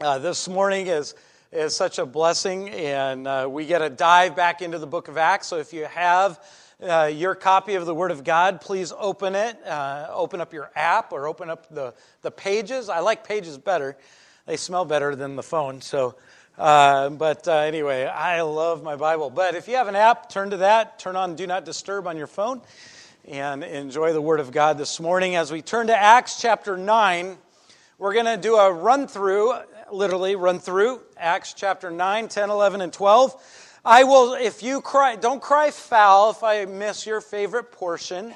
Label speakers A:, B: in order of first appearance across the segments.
A: Uh, this morning is, is such a blessing, and uh, we get a dive back into the book of Acts. So if you have uh, your copy of the Word of God, please open it. Uh, open up your app or open up the, the pages. I like pages better, they smell better than the phone. So, uh, but uh, anyway, I love my Bible. But if you have an app, turn to that. Turn on Do Not Disturb on your phone and enjoy the Word of God this morning. As we turn to Acts chapter 9, we're going to do a run through literally run through Acts chapter 9, 10, 11, and 12. I will, if you cry, don't cry foul if I miss your favorite portion.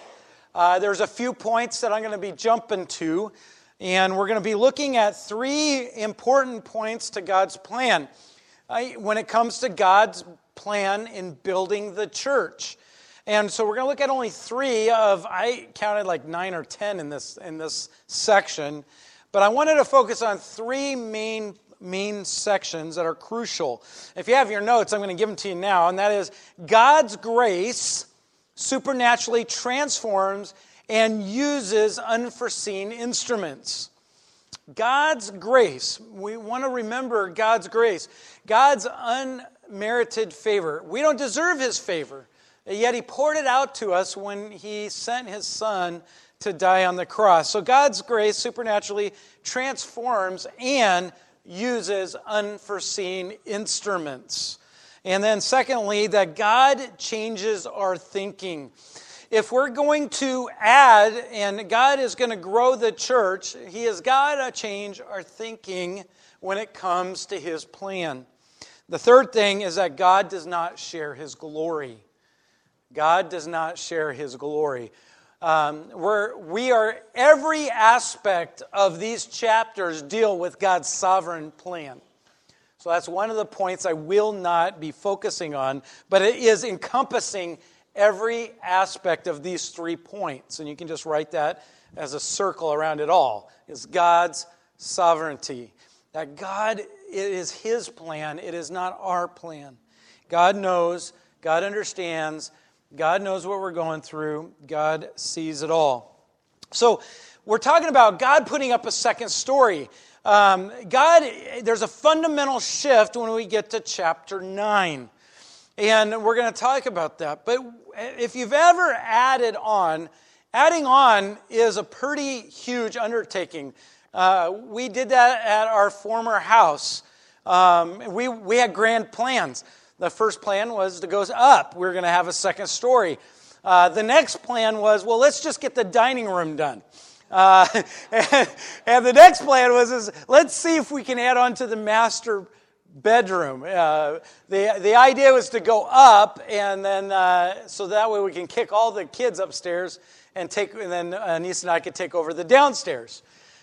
A: Uh, there's a few points that I'm going to be jumping to, and we're going to be looking at three important points to God's plan I, when it comes to God's plan in building the church. And so we're going to look at only three of, I counted like nine or ten in this, in this section. But I wanted to focus on three main main sections that are crucial. If you have your notes, I'm going to give them to you now, and that is God's grace supernaturally transforms and uses unforeseen instruments. God's grace, we want to remember God's grace, God's unmerited favor. We don't deserve His favor, yet He poured it out to us when He sent His Son to die on the cross. So God's grace supernaturally transforms and uses unforeseen instruments. And then, secondly, that God changes our thinking. If we're going to add and God is going to grow the church, He has got to change our thinking when it comes to His plan. The third thing is that God does not share His glory. God does not share His glory. Um, we're, we are, every aspect of these chapters deal with God's sovereign plan. So that's one of the points I will not be focusing on, but it is encompassing every aspect of these three points. And you can just write that as a circle around it all. Is God's sovereignty. That God it is His plan, it is not our plan. God knows, God understands, God knows what we're going through, God sees it all. So, we're talking about God putting up a second story. Um, God, there's a fundamental shift when we get to chapter 9. And we're going to talk about that. But if you've ever added on, adding on is a pretty huge undertaking. Uh, we did that at our former house. Um, we, we had grand plans. The first plan was to go up. We are going to have a second story. Uh, the next plan was, well, let's just get the dining room done. Uh, and, and, the next plan was, is, let's see if we can add on to the master bedroom. Uh, the, the idea was to go up, and then uh, so that way we can kick all the kids upstairs and take, and then Anissa and I could take over the downstairs.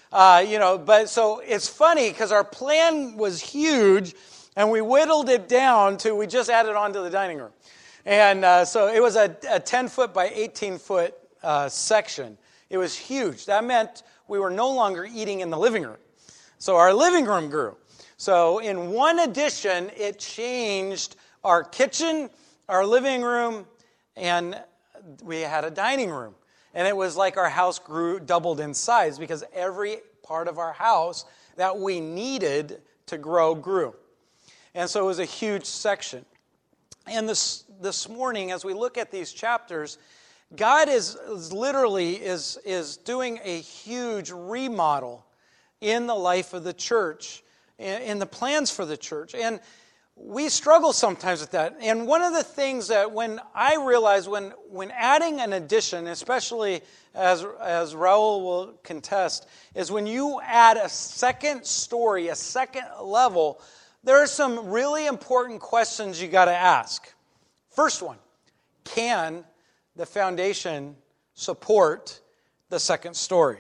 A: Uh, you know, but so it's funny because our plan was huge and we whittled it down to we just added on to the dining room. And uh, so it was a, a, 10 foot by 18 foot uh, section. It was huge. That meant we were no longer eating in the living room. So our living room grew. So in one addition, it changed our kitchen, our living room, and we had a dining room. And it was like our house grew, doubled in size because every part of our house that we needed to grow grew. And so it was a huge section. And this, this morning, as we look at these chapters, God is, is literally is, is doing a huge remodel in the life of the church, in, in the plans for the church. And we struggle sometimes with that. And one of the things that when I realize when, when adding an addition, especially as, as Raul will contest, is when you add a second story, a second level, there are some really important questions you got to ask. First one Can the foundation support the second story?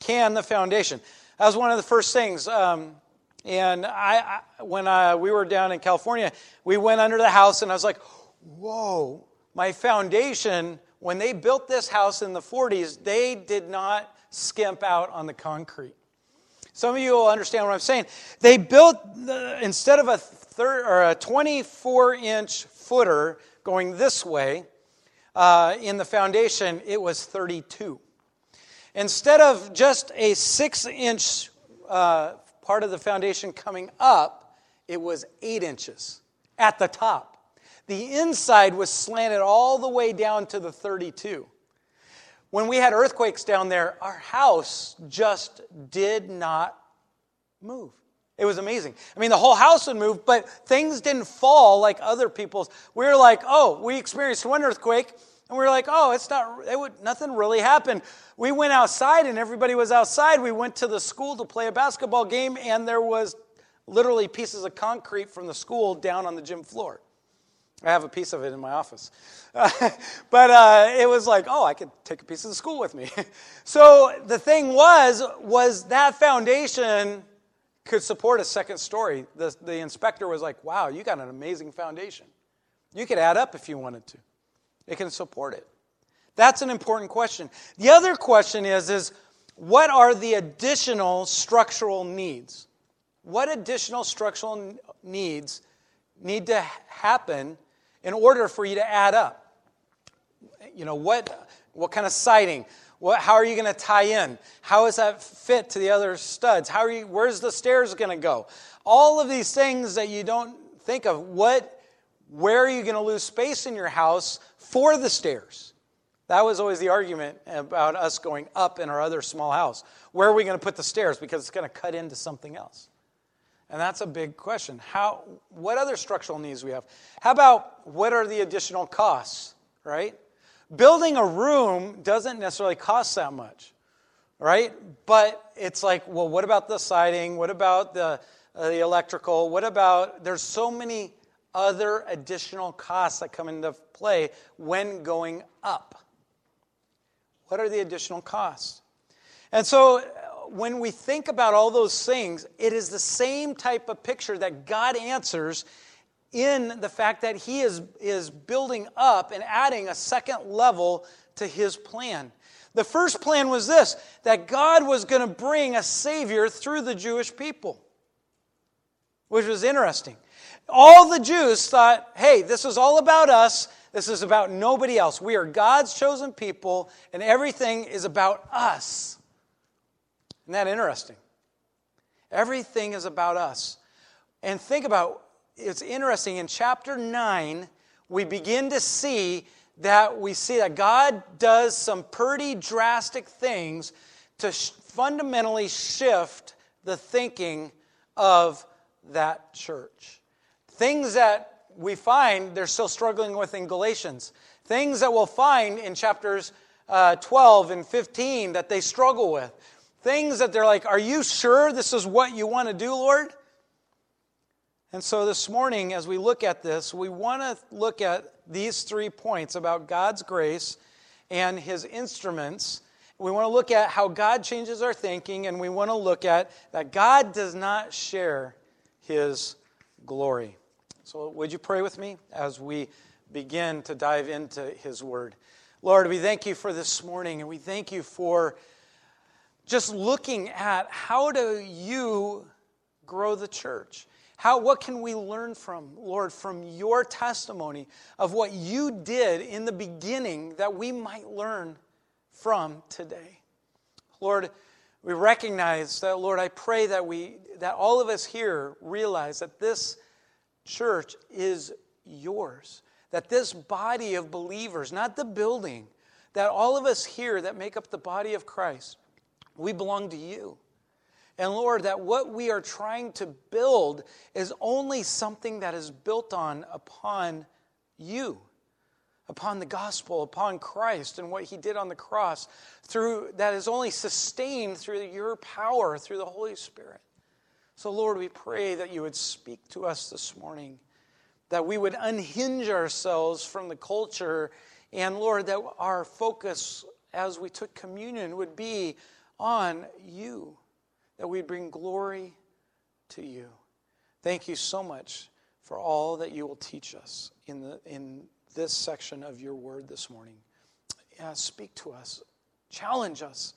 A: Can the foundation? That was one of the first things. Um, and I, I when I, we were down in California, we went under the house, and I was like, whoa, my foundation, when they built this house in the 40s, they did not skimp out on the concrete. Some of you will understand what I'm saying. They built, instead of a, thir- or a 24 inch footer going this way uh, in the foundation, it was 32. Instead of just a six inch uh, part of the foundation coming up, it was eight inches at the top. The inside was slanted all the way down to the 32. When we had earthquakes down there, our house just did not move. It was amazing. I mean, the whole house would move, but things didn't fall like other people's. We were like, oh, we experienced one earthquake, and we were like, oh, it's not, it would, nothing really happened. We went outside, and everybody was outside. We went to the school to play a basketball game, and there was literally pieces of concrete from the school down on the gym floor. I have a piece of it in my office. But uh, it was like, oh, I could take a piece of the school with me. so the thing was, was that foundation could support a second story. The, the inspector was like, wow, you got an amazing foundation. You could add up if you wanted to. It can support it. That's an important question. The other question is, is what are the additional structural needs? What additional structural needs need to happen in order for you to add up? You know, what, what kind of siding? What, how are you going to tie in? How does that fit to the other studs? How are you, where's the stairs going to go? All of these things that you don't think of. What, where are you going to lose space in your house for the stairs? That was always the argument about us going up in our other small house. Where are we going to put the stairs? Because it's going to cut into something else. And that's a big question. How, what other structural needs we have? How about what are the additional costs, right? Building a room doesn't necessarily cost that much, right? But it's like, well, what about the siding? What about the, uh, the electrical? What about, there's so many other additional costs that come into play when going up. What are the additional costs? And so when we think about all those things, it is the same type of picture that God answers in the fact that He is, is building up and adding a second level to His plan. The first plan was this that God was going to bring a Savior through the Jewish people, which was interesting. All the Jews thought, hey, this is all about us. This is about nobody else. We are God's chosen people, and everything is about us. Isn't that interesting? Everything is about us. And think about it's interesting in chapter 9 we begin to see that we see that God does some pretty drastic things to sh- fundamentally shift the thinking of that church. Things that we find they're still struggling with in Galatians. Things that we'll find in chapters uh, 12 and 15 that they struggle with. Things that they're like, Are you sure this is what you want to do, Lord? And so this morning, as we look at this, we want to look at these three points about God's grace and his instruments. We want to look at how God changes our thinking, and we want to look at that God does not share his glory. So, would you pray with me as we begin to dive into his word? Lord, we thank you for this morning, and we thank you for just looking at how do you grow the church? How, what can we learn from, Lord, from your testimony of what you did in the beginning that we might learn from today? Lord, we recognize that, Lord, I pray that, we, that all of us here realize that this church is yours, that this body of believers, not the building, that all of us here that make up the body of Christ, we belong to you. And Lord, that what we are trying to build is only something that is built on upon you, upon the gospel, upon Christ and what he did on the cross, through that is only sustained through your power, through the Holy Spirit. So, Lord, we pray that you would speak to us this morning, that we would unhinge ourselves from the culture, and Lord, that our focus as we took communion would be on you, that we bring glory to you. Thank you so much for all that you will teach us in, the, in this section of your word this morning. Yeah, speak to us, challenge us,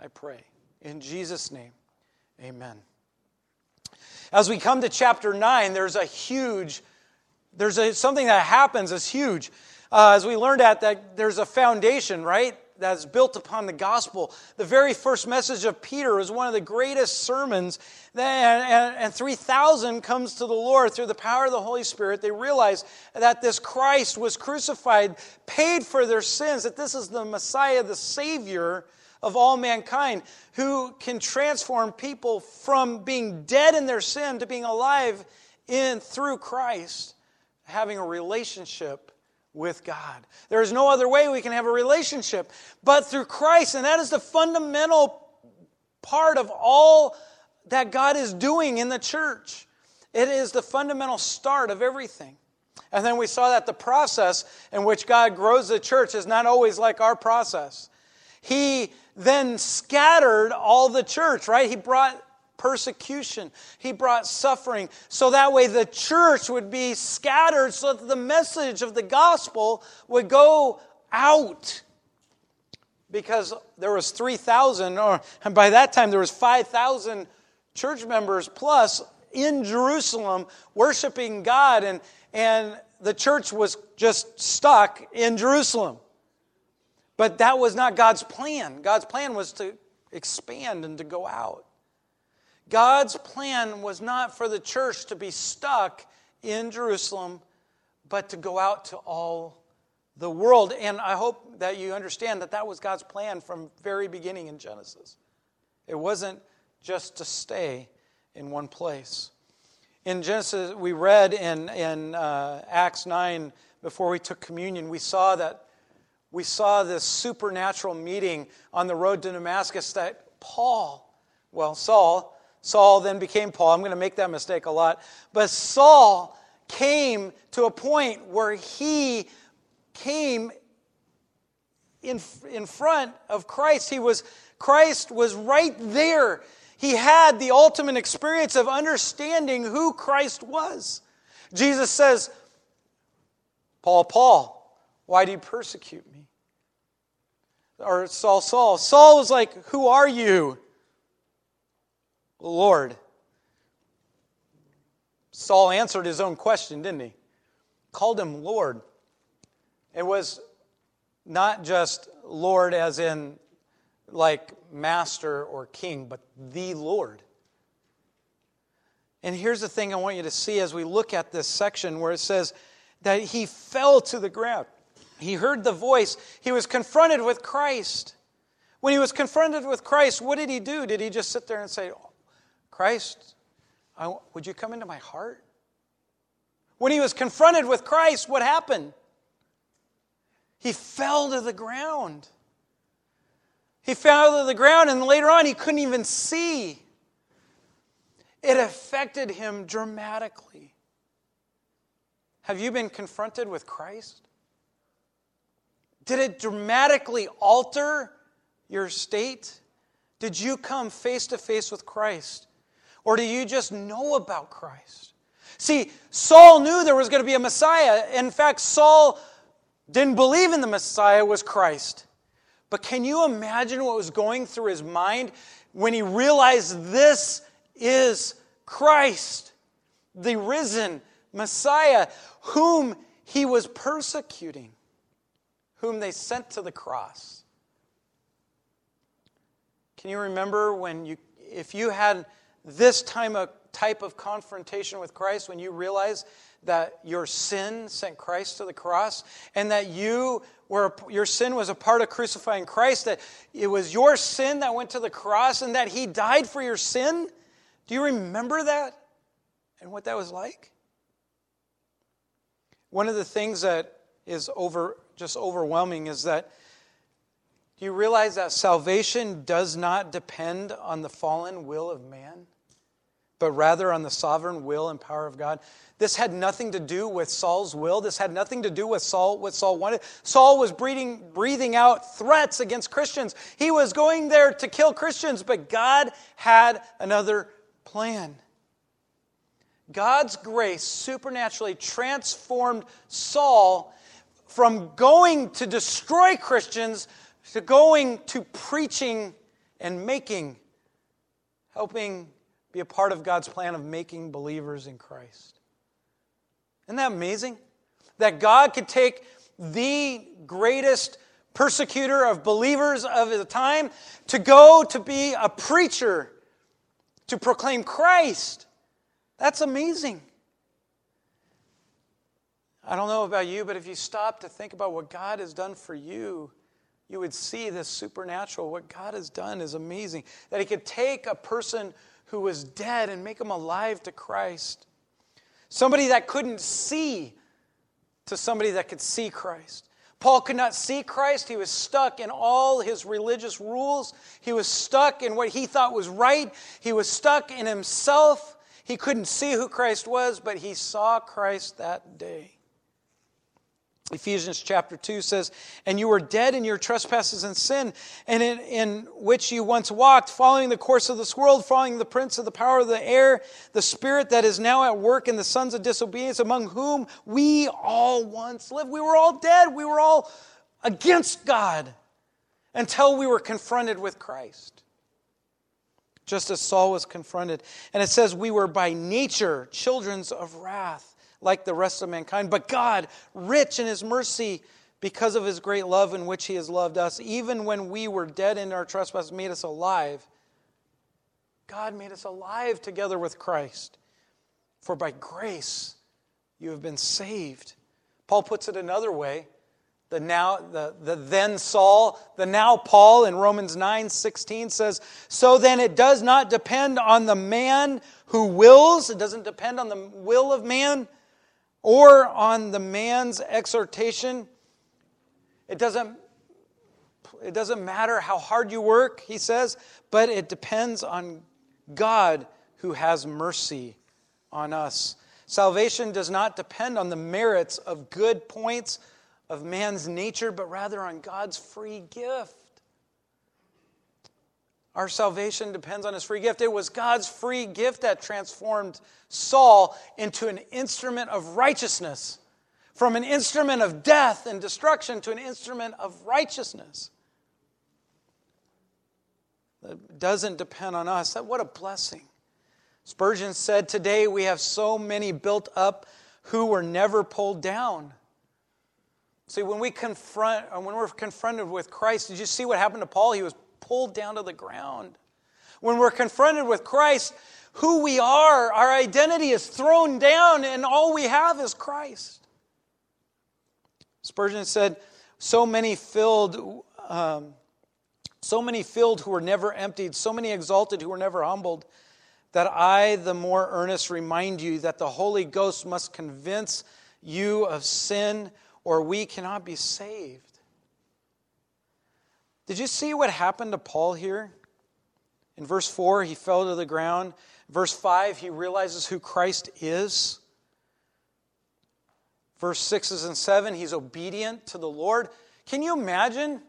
A: I pray. In Jesus' name, amen. As we come to chapter 9, there's a huge, there's a, something that happens is huge. Uh, as we learned at that, there's a foundation, right? That's built upon the gospel. The very first message of Peter is one of the greatest sermons, and, and, and 3,000 comes to the Lord through the power of the Holy Spirit. They realize that this Christ was crucified, paid for their sins, that this is the Messiah, the Savior of all mankind, who can transform people from being dead in their sin to being alive in through Christ, having a relationship with God. There is no other way we can have a relationship but through Christ, and that is the fundamental part of all that God is doing in the church. It is the fundamental start of everything. And then we saw that the process in which God grows the church is not always like our process. He then scattered all the church, right? He brought persecution. He brought suffering. So that way the church would be scattered so that the message of the gospel would go out. Because there was 3,000, or and by that time there was 5,000 church members plus in Jerusalem worshiping God, and, and the church was just stuck in Jerusalem. But that was not God's plan. God's plan was to expand and to go out. God's plan was not for the church to be stuck in Jerusalem, but to go out to all the world. And I hope that you understand that that was God's plan from very beginning in Genesis. It wasn't just to stay in one place. In Genesis, we read in, in uh, Acts 9, before we took communion, we saw that we saw this supernatural meeting on the road to Damascus that Paul, well, Saul, Saul then became Paul. I'm going to make that mistake a lot. But Saul came to a point where he came in, in front of Christ. He was, Christ was right there. He had the ultimate experience of understanding who Christ was. Jesus says, Paul, Paul, why do you persecute me? Or Saul, Saul. Saul was like, Who are you? Lord. Saul answered his own question, didn't he? Called him Lord. It was not just Lord as in like master or king, but the Lord. And here's the thing I want you to see as we look at this section where it says that he fell to the ground. He heard the voice, he was confronted with Christ. When he was confronted with Christ, what did he do? Did he just sit there and say, Christ, I, would you come into my heart? When he was confronted with Christ, what happened? He fell to the ground. He fell to the ground, and later on, he couldn't even see. It affected him dramatically. Have you been confronted with Christ? Did it dramatically alter your state? Did you come face to face with Christ? Or do you just know about Christ? See, Saul knew there was going to be a Messiah. In fact, Saul didn't believe in the Messiah was Christ. But can you imagine what was going through his mind when he realized this is Christ, the risen Messiah, whom he was persecuting, whom they sent to the cross? Can you remember when you, if you had this time of, type of confrontation with Christ when you realize that your sin sent Christ to the cross and that you were your sin was a part of crucifying Christ that it was your sin that went to the cross and that he died for your sin? Do you remember that and what that was like? One of the things that is over just overwhelming is that do you realize that salvation does not depend on the fallen will of man but rather on the sovereign will and power of God. This had nothing to do with Saul's will. This had nothing to do with Saul, what Saul wanted. Saul was breathing, breathing out threats against Christians. He was going there to kill Christians, but God had another plan. God's grace supernaturally transformed Saul from going to destroy Christians to going to preaching and making, helping be a part of God's plan of making believers in Christ. Isn't that amazing? That God could take the greatest persecutor of believers of the time, to go to be a preacher, to proclaim Christ. That's amazing. I don't know about you, but if you stop to think about what God has done for you, you would see this supernatural. What God has done is amazing. That He could take a person who was dead and make them alive to Christ. Somebody that couldn't see to somebody that could see Christ. Paul could not see Christ. He was stuck in all his religious rules. He was stuck in what he thought was right. He was stuck in himself. He couldn't see who Christ was, but he saw Christ that day. Ephesians chapter 2 says, And you were dead in your trespasses and sin, and in, in, which you once walked, following the course of this world, following the prince of the power of the air, the spirit that is now at work in the sons of disobedience, among whom we all once lived. We were all dead. We were all against God until we were confronted with Christ. Just as Saul was confronted. And it says, We were by nature children of wrath like the rest of mankind. But God, rich in his mercy, because of his great love in which he has loved us, even when we were dead in our trespasses, made us alive. God made us alive together with Christ. For by grace you have been saved. Paul puts it another way. The now the, the then Saul, the now Paul in Romans 9 16 says, So then it does not depend on the man who wills, it doesn't depend on the will of man, or on the man's exhortation. It doesn't, it doesn't matter how hard you work, he says, but it depends on God who has mercy on us. Salvation does not depend on the merits of good points of man's nature, but rather on God's free gift. Our salvation depends on his free gift. It was God's free gift that transformed Saul into an instrument of righteousness, from an instrument of death and destruction to an instrument of righteousness. It doesn't depend on us. What a blessing. Spurgeon said, Today we have so many built up who were never pulled down. See, when we confront, when we're confronted with Christ, did you see what happened to Paul? He was pulled down to the ground. When we're confronted with Christ, who we are, our identity is thrown down, and all we have is Christ. Spurgeon said, So many filled, um, so many filled who were never emptied, so many exalted who were never humbled, that I, the more earnest, remind you that the Holy Ghost must convince you of sin, or we cannot be saved. Did you see what happened to Paul here? In verse 4, he fell to the ground. Verse 5, he realizes who Christ is. Verse 6 and 7, he's obedient to the Lord. Can you imagine?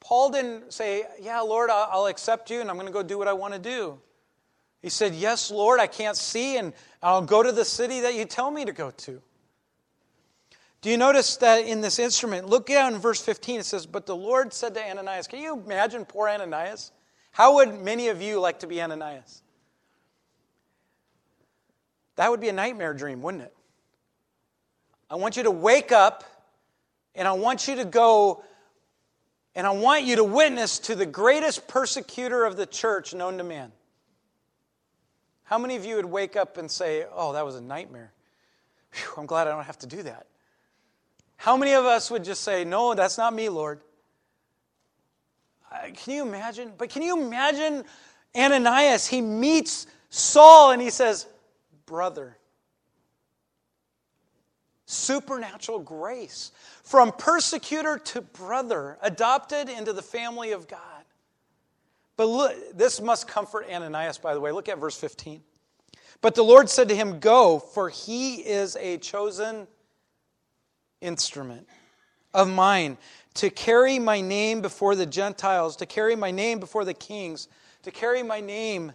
A: Paul didn't say, Yeah, Lord, I'll accept you and I'm going to go do what I want to do. He said, Yes, Lord, I can't see and I'll go to the city that you tell me to go to. Do you notice that in this instrument? Look down in verse 15. It says, But the Lord said to Ananias, Can you imagine poor Ananias? How would many of you like to be Ananias? That would be a nightmare dream, wouldn't it? I want you to wake up and I want you to go and I want you to witness to the greatest persecutor of the church known to man. How many of you would wake up and say, Oh, that was a nightmare? Whew, I'm glad I don't have to do that. How many of us would just say, No, that's not me, Lord? Can you imagine? But can you imagine Ananias? He meets Saul and he says, Brother. Supernatural grace. From persecutor to brother, adopted into the family of God. But look, this must comfort Ananias, by the way. Look at verse 15. But the Lord said to him, Go, for he is a chosen instrument of mine to carry my name before the Gentiles, to carry my name before the kings, to carry my name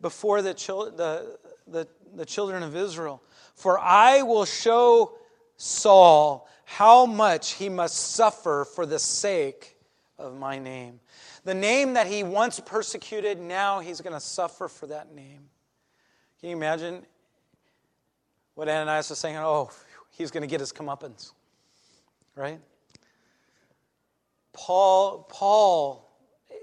A: before the, the, the, the children of Israel. For I will show Saul how much he must suffer for the sake of my name. The name that he once persecuted, now he's going to suffer for that name. Can you imagine what Ananias was saying? Oh, he's going to get his comeuppance right? Paul, Paul,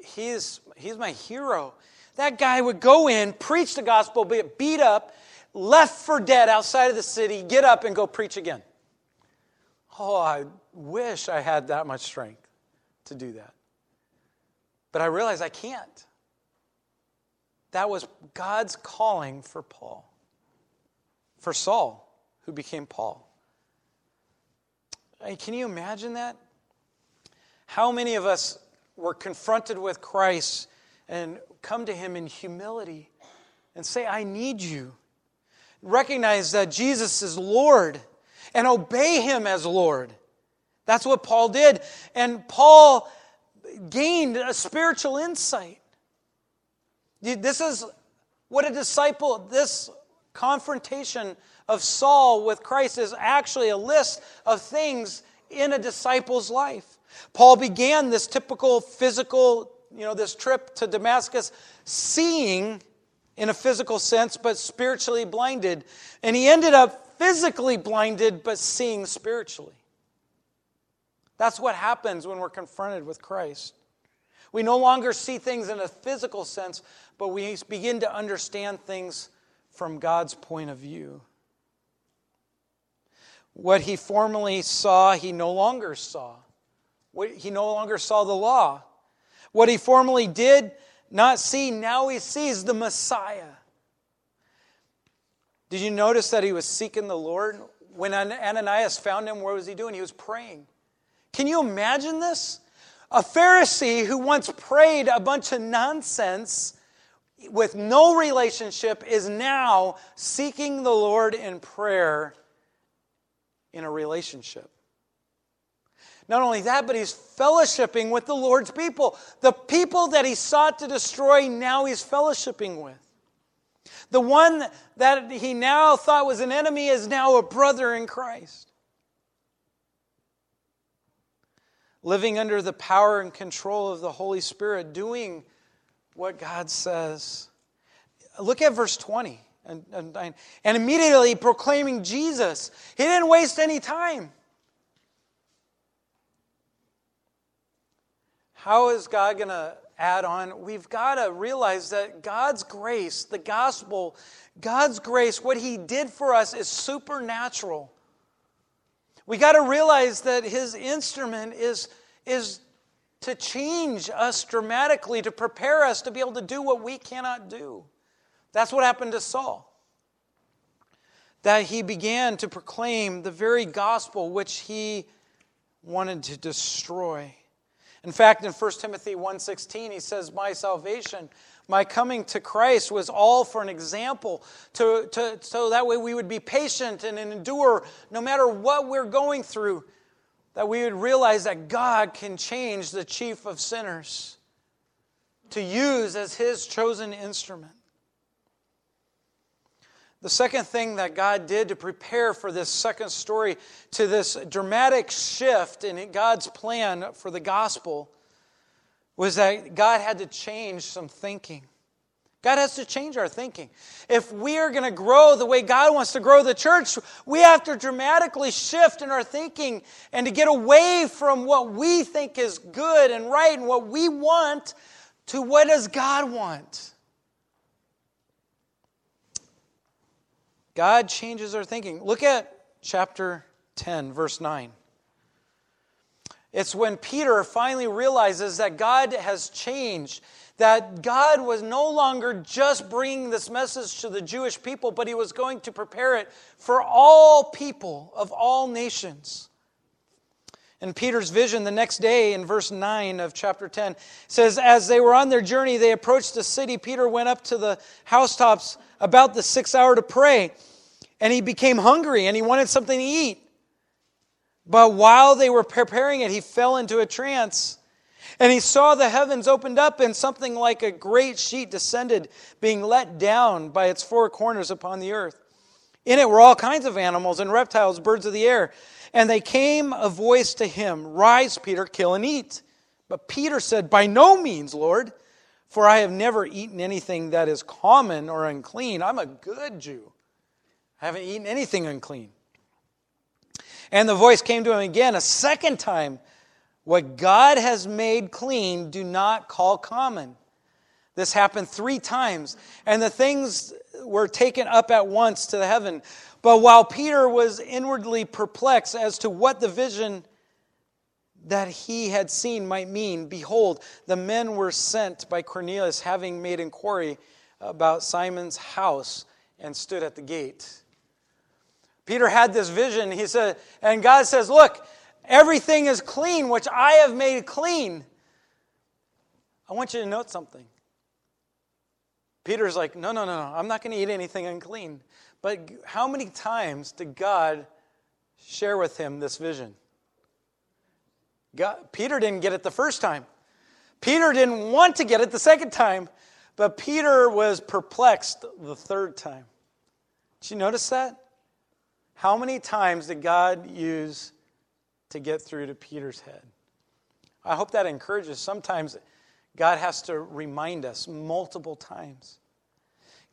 A: he's, he's my hero. That guy would go in, preach the gospel, get beat up, left for dead outside of the city, get up and go preach again. Oh, I wish I had that much strength to do that. But I realize I can't. That was God's calling for Paul, for Saul, who became Paul. Can you imagine that? How many of us were confronted with Christ and come to him in humility and say, I need you? Recognize that Jesus is Lord and obey him as Lord. That's what Paul did. And Paul gained a spiritual insight. This is what a disciple, this confrontation of Saul with Christ is actually a list of things in a disciple's life. Paul began this typical physical, you know, this trip to Damascus seeing in a physical sense, but spiritually blinded. And he ended up physically blinded, but seeing spiritually. That's what happens when we're confronted with Christ. We no longer see things in a physical sense, but we begin to understand things from God's point of view. What he formerly saw, he no longer saw. He no longer saw the law. What he formerly did not see, now he sees the Messiah. Did you notice that he was seeking the Lord? When Ananias found him, what was he doing? He was praying. Can you imagine this? A Pharisee who once prayed a bunch of nonsense with no relationship is now seeking the Lord in prayer in a relationship. Not only that, but he's fellowshipping with the Lord's people. The people that he sought to destroy, now he's fellowshipping with. The one that he now thought was an enemy is now a brother in Christ. Living under the power and control of the Holy Spirit, doing what God says. Look at verse 20 and, and, and immediately proclaiming Jesus. He didn't waste any time. How is God going to add on? We've got to realize that God's grace, the gospel, God's grace, what He did for us is supernatural. We got to realize that His instrument is, is to change us dramatically, to prepare us to be able to do what we cannot do. That's what happened to Saul. That he began to proclaim the very gospel which he wanted to destroy. In fact, in 1 Timothy 1:16 he says, "My salvation, my coming to Christ was all for an example, to, to, so that way we would be patient and endure no matter what we're going through, that we would realize that God can change the chief of sinners to use as his chosen instrument. The second thing that God did to prepare for this second story, to this dramatic shift in God's plan for the gospel, was that God had to change some thinking. God has to change our thinking. If we are going to grow the way God wants to grow the church, we have to dramatically shift in our thinking and to get away from what we think is good and right and what we want to what does God want. God changes our thinking. Look at chapter 10, verse 9. It's when Peter finally realizes that God has changed, that God was no longer just bringing this message to the Jewish people, but he was going to prepare it for all people of all nations. In Peter's vision the next day, in verse 9 of chapter 10, says, As they were on their journey, they approached the city. Peter went up to the housetops about the sixth hour to pray, and he became hungry and he wanted something to eat. But while they were preparing it, he fell into a trance. And he saw the heavens opened up, and something like a great sheet descended, being let down by its four corners upon the earth. In it were all kinds of animals and reptiles, birds of the air. And they came a voice to him Rise, Peter, kill and eat. But Peter said, By no means, Lord, for I have never eaten anything that is common or unclean. I'm a good Jew. I haven't eaten anything unclean. And the voice came to him again a second time What God has made clean, do not call common. This happened three times, and the things were taken up at once to the heaven. But while Peter was inwardly perplexed as to what the vision that he had seen might mean, behold, the men were sent by Cornelius, having made inquiry about Simon's house, and stood at the gate. Peter had this vision. He said, and God says, Look, everything is clean, which I have made clean. I want you to note something. Peter's like, No, no, no, no. I'm not going to eat anything unclean. But how many times did God share with him this vision? God, Peter didn't get it the first time. Peter didn't want to get it the second time, but Peter was perplexed the third time. Did you notice that? How many times did God use to get through to Peter's head? I hope that encourages. Sometimes God has to remind us multiple times.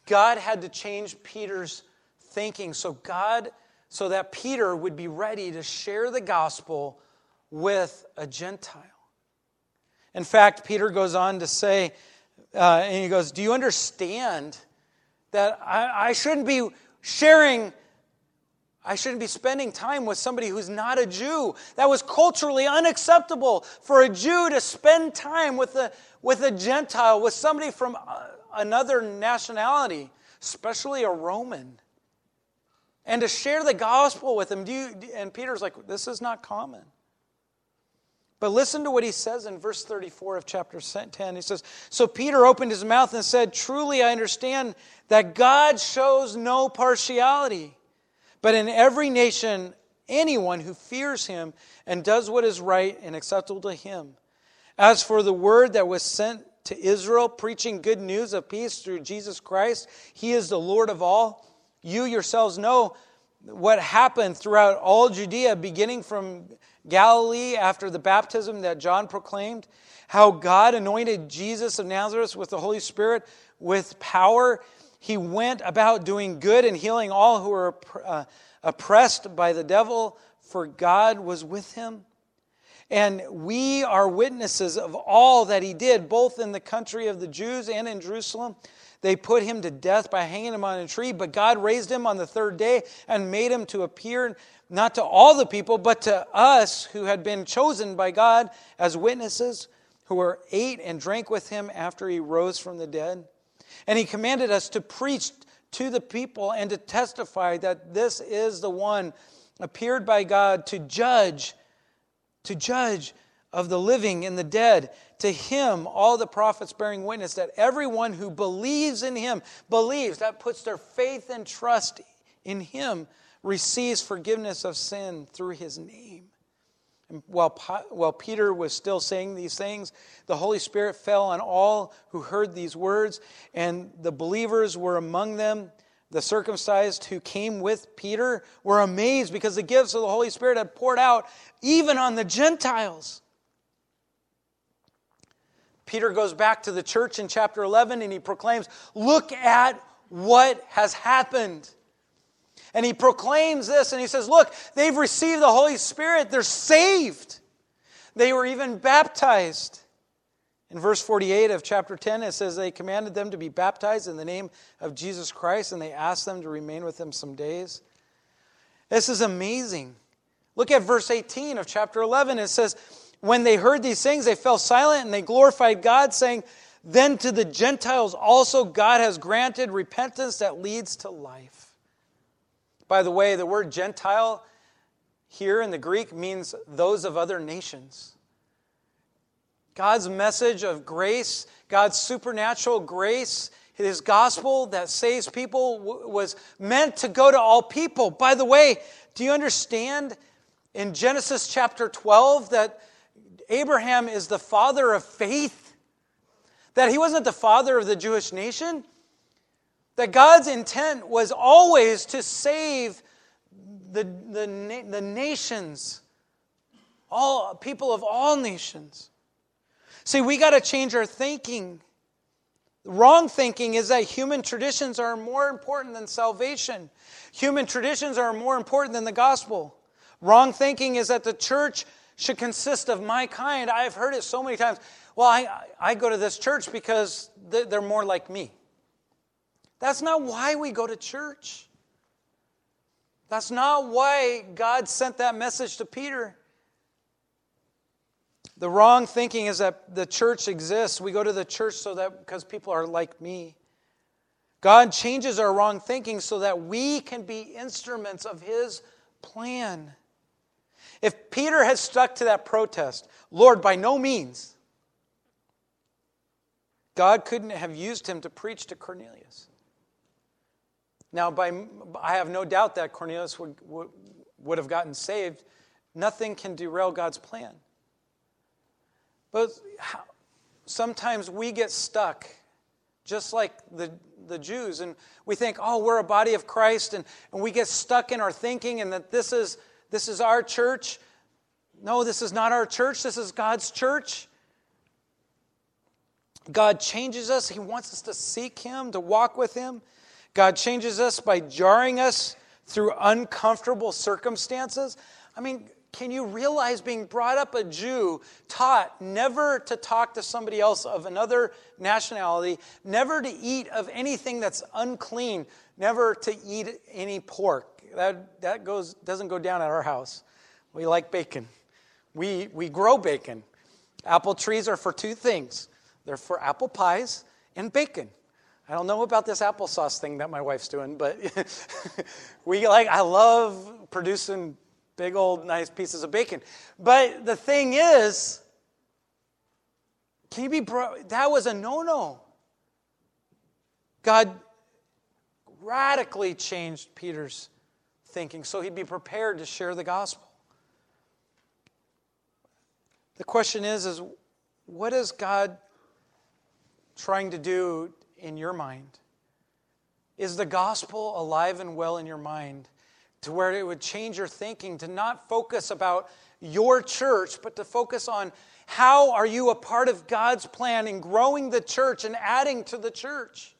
A: God had to change Peter's thinking so God so that Peter would be ready to share the gospel with a Gentile. In fact, Peter goes on to say, uh, and he goes, Do you understand that I, I shouldn't be sharing I shouldn't be spending time with somebody who's not a Jew. That was culturally unacceptable for a Jew to spend time with a, with a Gentile, with somebody from another nationality, especially a Roman, and to share the gospel with them. Do you, and Peter's like, this is not common. But listen to what he says in verse 34 of chapter 10. He says, So Peter opened his mouth and said, Truly I understand that God shows no partiality, but in every nation, anyone who fears him and does what is right and acceptable to him. As for the word that was sent to Israel, preaching good news of peace through Jesus Christ, he is the Lord of all. You yourselves know what happened throughout all Judea, beginning from Galilee after the baptism that John proclaimed, how God anointed Jesus of Nazareth with the Holy Spirit with power. He went about doing good and healing all who were uh, oppressed by the devil, for God was with him. And we are witnesses of all that he did, both in the country of the Jews and in Jerusalem. They put him to death by hanging him on a tree, but God raised him on the third day and made him to appear not to all the people, but to us who had been chosen by God as witnesses, who were ate and drank with him after he rose from the dead. And he commanded us to preach to the people and to testify that this is the one appeared by God to judge, to judge of the living and the dead. To him, all the prophets bearing witness that everyone who believes in him believes, that puts their faith and trust in him, receives forgiveness of sin through his name. And while, while Peter was still saying these things, the Holy Spirit fell on all who heard these words, and the believers were among them. The circumcised who came with Peter were amazed because the gifts of the Holy Spirit had poured out even on the Gentiles. Peter goes back to the church in chapter 11 and he proclaims, Look at what has happened. And he proclaims this and he says, Look, they've received the Holy Spirit. They're saved. They were even baptized. In verse 48 of chapter 10, it says they commanded them to be baptized in the name of Jesus Christ and they asked them to remain with them some days. This is amazing. Look at verse 18 of chapter 11. It says, When they heard these things, they fell silent and they glorified God, saying, Then to the Gentiles also God has granted repentance that leads to life. By the way, the word Gentile here in the Greek means those of other nations. God's message of grace, God's supernatural grace, his gospel that saves people was meant to go to all people. By the way, do you understand in Genesis chapter 12 that Abraham is the father of faith? That he wasn't the father of the Jewish nation? That God's intent was always to save the, the, the nations, all people of all nations. See, we got to change our thinking. Wrong thinking is that human traditions are more important than salvation. Human traditions are more important than the gospel. Wrong thinking is that the church should consist of my kind. I've heard it so many times. Well, I, I go to this church because they're more like me. That's not why we go to church. That's not why God sent that message to Peter. The wrong thinking is that the church exists. We go to the church so that because people are like me. God changes our wrong thinking so that we can be instruments of His plan. If Peter had stuck to that protest, Lord, by no means, God couldn't have used him to preach to Cornelius. Now, by, I have no doubt that Cornelius would, would, would have gotten saved. Nothing can derail God's plan. But how, sometimes we get stuck, just like the, the Jews, and we think, oh, we're a body of Christ, and, and we get stuck in our thinking, and that this is, this is our church. No, this is not our church, this is God's church. God changes us. He wants us to seek Him, to walk with Him. God changes us by jarring us through uncomfortable circumstances. I mean, can you realize being brought up a Jew, taught never to talk to somebody else of another nationality, never to eat of anything that's unclean, never to eat any pork? That, that goes, doesn't go down at our house. We like bacon. We, we grow bacon. Apple trees are for two things they're for apple pies and bacon. I don't know about this applesauce thing that my wife's doing, but we like, I love producing big old nice pieces of bacon. But the thing is, can you be bro- that was a no-no. God radically changed Peter's thinking so he'd be prepared to share the gospel. The question is is what is God trying to do in your mind? Is the gospel alive and well in your mind? to where it would change your thinking to not focus about your church, but to focus on how are you a part of God's plan in growing the church and adding to the church.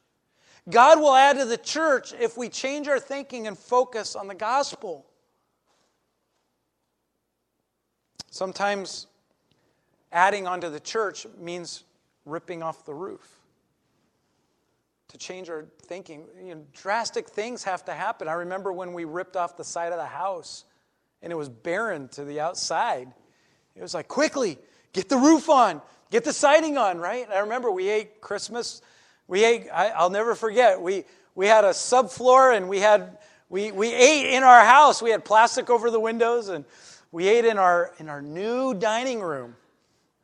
A: God will add to the church if we change our thinking and focus on the gospel. Sometimes adding onto the church means ripping off the roof to change our thinking. You know, drastic things have to happen. I remember when we ripped off the side of the house and it was barren to the outside. It was like, quickly, get the roof on, get the siding on, right? And I remember we ate Christmas. We ate, I, will never forget, we, we had a subfloor and we had, we, we ate in our house. We had plastic over the windows and we ate in our, in our new dining room.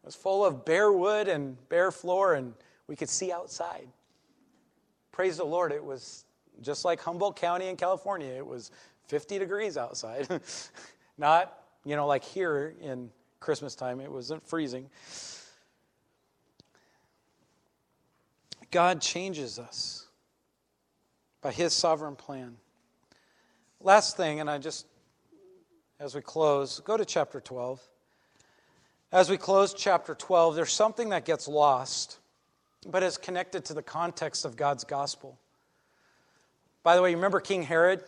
A: It was full of bare wood and bare floor and we could see outside praise the Lord, it was just like Humboldt County in California. It was 50 degrees outside. Not, you know, like here in Christmas time, it wasn't freezing. God changes us by his sovereign plan. Last thing, and I just, as we close, go to chapter 12. As we close chapter 12, there's something that gets lost but is connected to the context of God's gospel. By the way, you remember King Herod?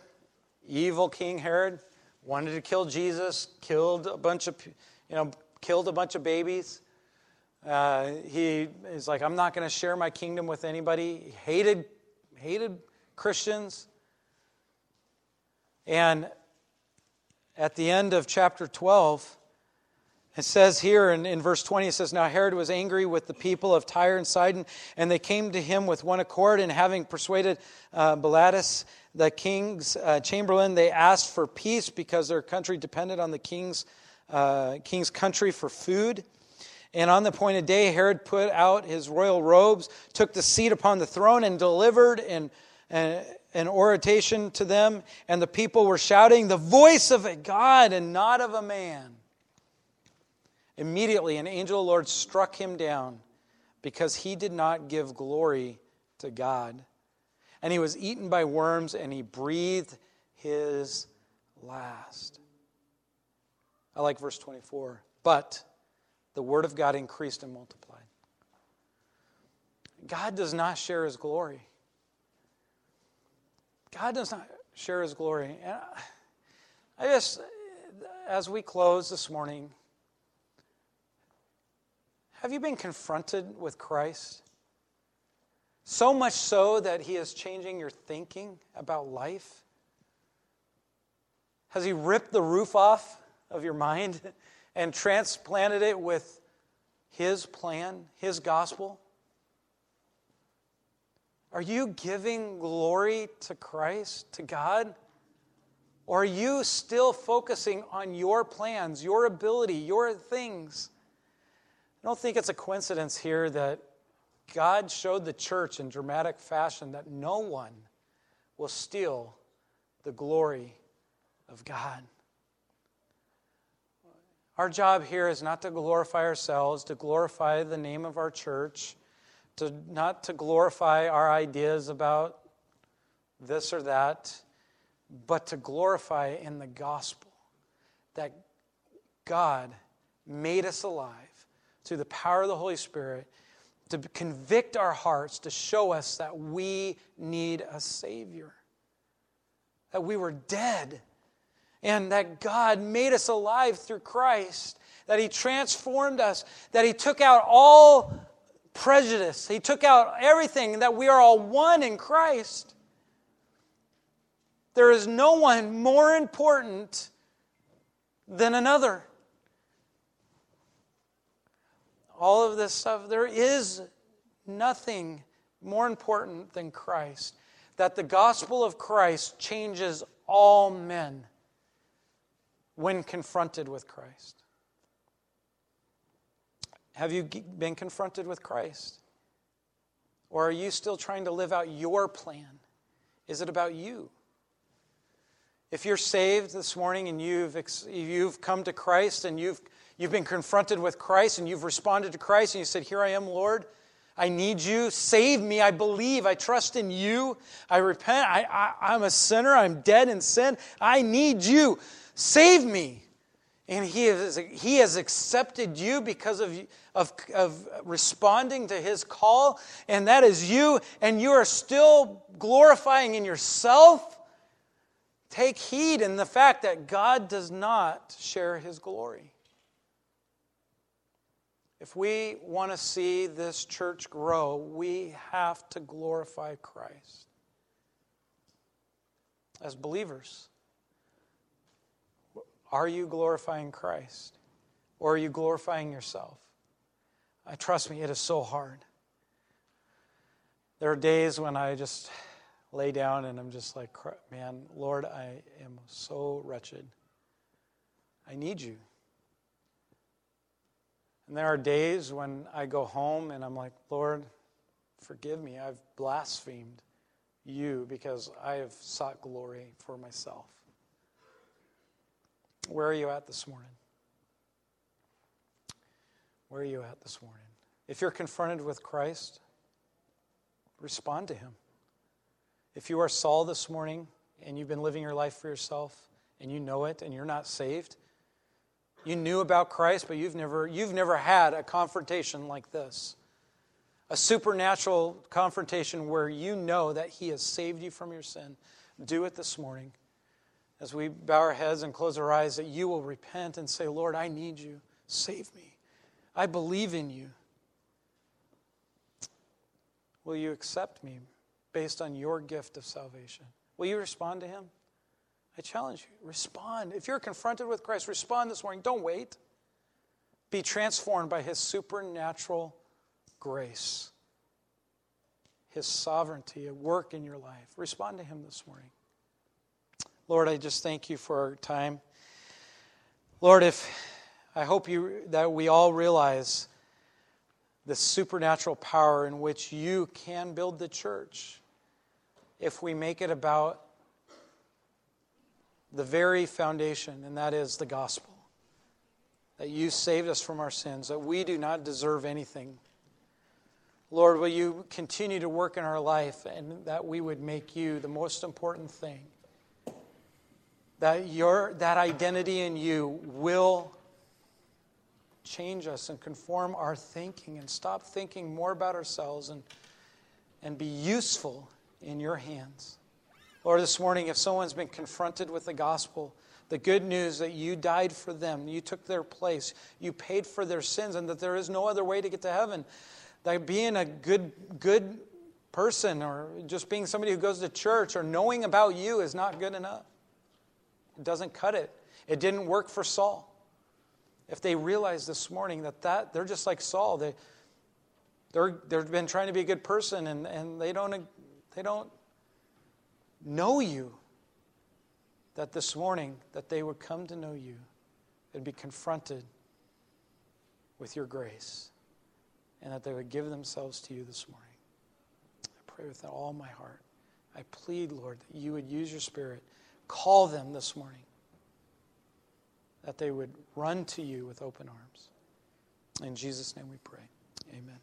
A: Evil King Herod wanted to kill Jesus, killed a bunch of, you know, killed a bunch of babies. Uh, he is like, I'm not going to share my kingdom with anybody. He hated, hated Christians. And at the end of chapter 12, it says here in, in verse 20, it says, Now Herod was angry with the people of Tyre and Sidon, and they came to him with one accord, and having persuaded uh, the king's uh, chamberlain, they asked for peace because their country depended on the king's, uh, king's country for food. And on the appointed day, Herod put out his royal robes, took the seat upon the throne, and delivered an, an, an oration to them. And the people were shouting, The voice of a God and not of a man. Immediately, an angel of the Lord struck him down because he did not give glory to God. And he was eaten by worms, and he breathed his last. I like verse 24. But the word of God increased and multiplied. God does not share his glory. God does not share his glory. And I just, as we close this morning, Have you been confronted with Christ? So much so that He is changing your thinking about life? Has He ripped the roof off of your mind and transplanted it with His plan, His gospel? Are you giving glory to Christ, to God? Or are you still focusing on your plans, your ability, your things? I don't think it's a coincidence here that God showed the church in dramatic fashion that no one will steal the glory of God. Our job here is not to glorify ourselves, to glorify the name of our church, to not to glorify our ideas about this or that, but to glorify in the gospel that God made us alive through the power of the Holy Spirit to convict our hearts, to show us that we need a Savior, that we were dead, and that God made us alive through Christ, that He transformed us, that He took out all prejudice, He took out everything, that we are all one in Christ. There is no one more important than another all of this stuff, there is nothing more important than Christ. That the gospel of Christ changes all men when confronted with Christ. Have you been confronted with Christ? Or are you still trying to live out your plan? Is it about you? If you're saved this morning and you've, you've come to Christ and you've You've been confronted with Christ and you've responded to Christ and you said, Here I am, Lord. I need you. Save me. I believe. I trust in you. I repent. I, I, am a sinner. I'm dead in sin. I need you. Save me. And he has, he has accepted you because of, of, of responding to his call, and that is you, and you are still glorifying in yourself. Take heed in the fact that God does not share his glory. If we want to see this church grow, we have to glorify Christ. As believers, are you glorifying Christ? Or are you glorifying yourself? I trust me, it is so hard. There are days when I just lay down and I'm just like, man, Lord, I am so wretched. I need you. And there are days when I go home and I'm like, Lord, forgive me. I've blasphemed you because I have sought glory for myself. Where are you at this morning? Where are you at this morning? If you're confronted with Christ, respond to him. If you are Saul this morning and you've been living your life for yourself and you know it and you're not saved, you knew about Christ, but you've never, you've never had a confrontation like this. A supernatural confrontation where you know that He has saved you from your sin. Do it this morning. As we bow our heads and close our eyes, that you will repent and say, Lord, I need you. Save me. I believe in you. Will you accept me based on your gift of salvation? Will you respond to Him? I challenge you, respond. If you're confronted with Christ, respond this morning. Don't wait. Be transformed by His supernatural grace, His sovereignty at work in your life. Respond to Him this morning. Lord, I just thank you for our time. Lord, if I hope you that we all realize the supernatural power in which you can build the church if we make it about the very foundation, and that is the gospel. That you saved us from our sins, that we do not deserve anything. Lord, will you continue to work in our life and that we would make you the most important thing? That your that identity in you will change us and conform our thinking and stop thinking more about ourselves and, and be useful in your hands. Lord, this morning, if someone's been confronted with the gospel, The good news that you died for them, you took their place, you paid for their sins, and that there is no other way to get to heaven. That being a good, good person or just being somebody who goes to church or knowing about you is not good enough. It doesn't cut it. It didn't work for Saul. If they realize this morning that, that they're just like Saul, they, they're, they've been trying to be a good person and, and they, don't, they don't know you, that this morning that they would come to know you and be confronted with your grace and that they would give themselves to you this morning. I pray with all my heart. I plead, Lord, that you would use your spirit. Call them this morning that they would run to you with open arms. In Jesus' name we pray. Amen.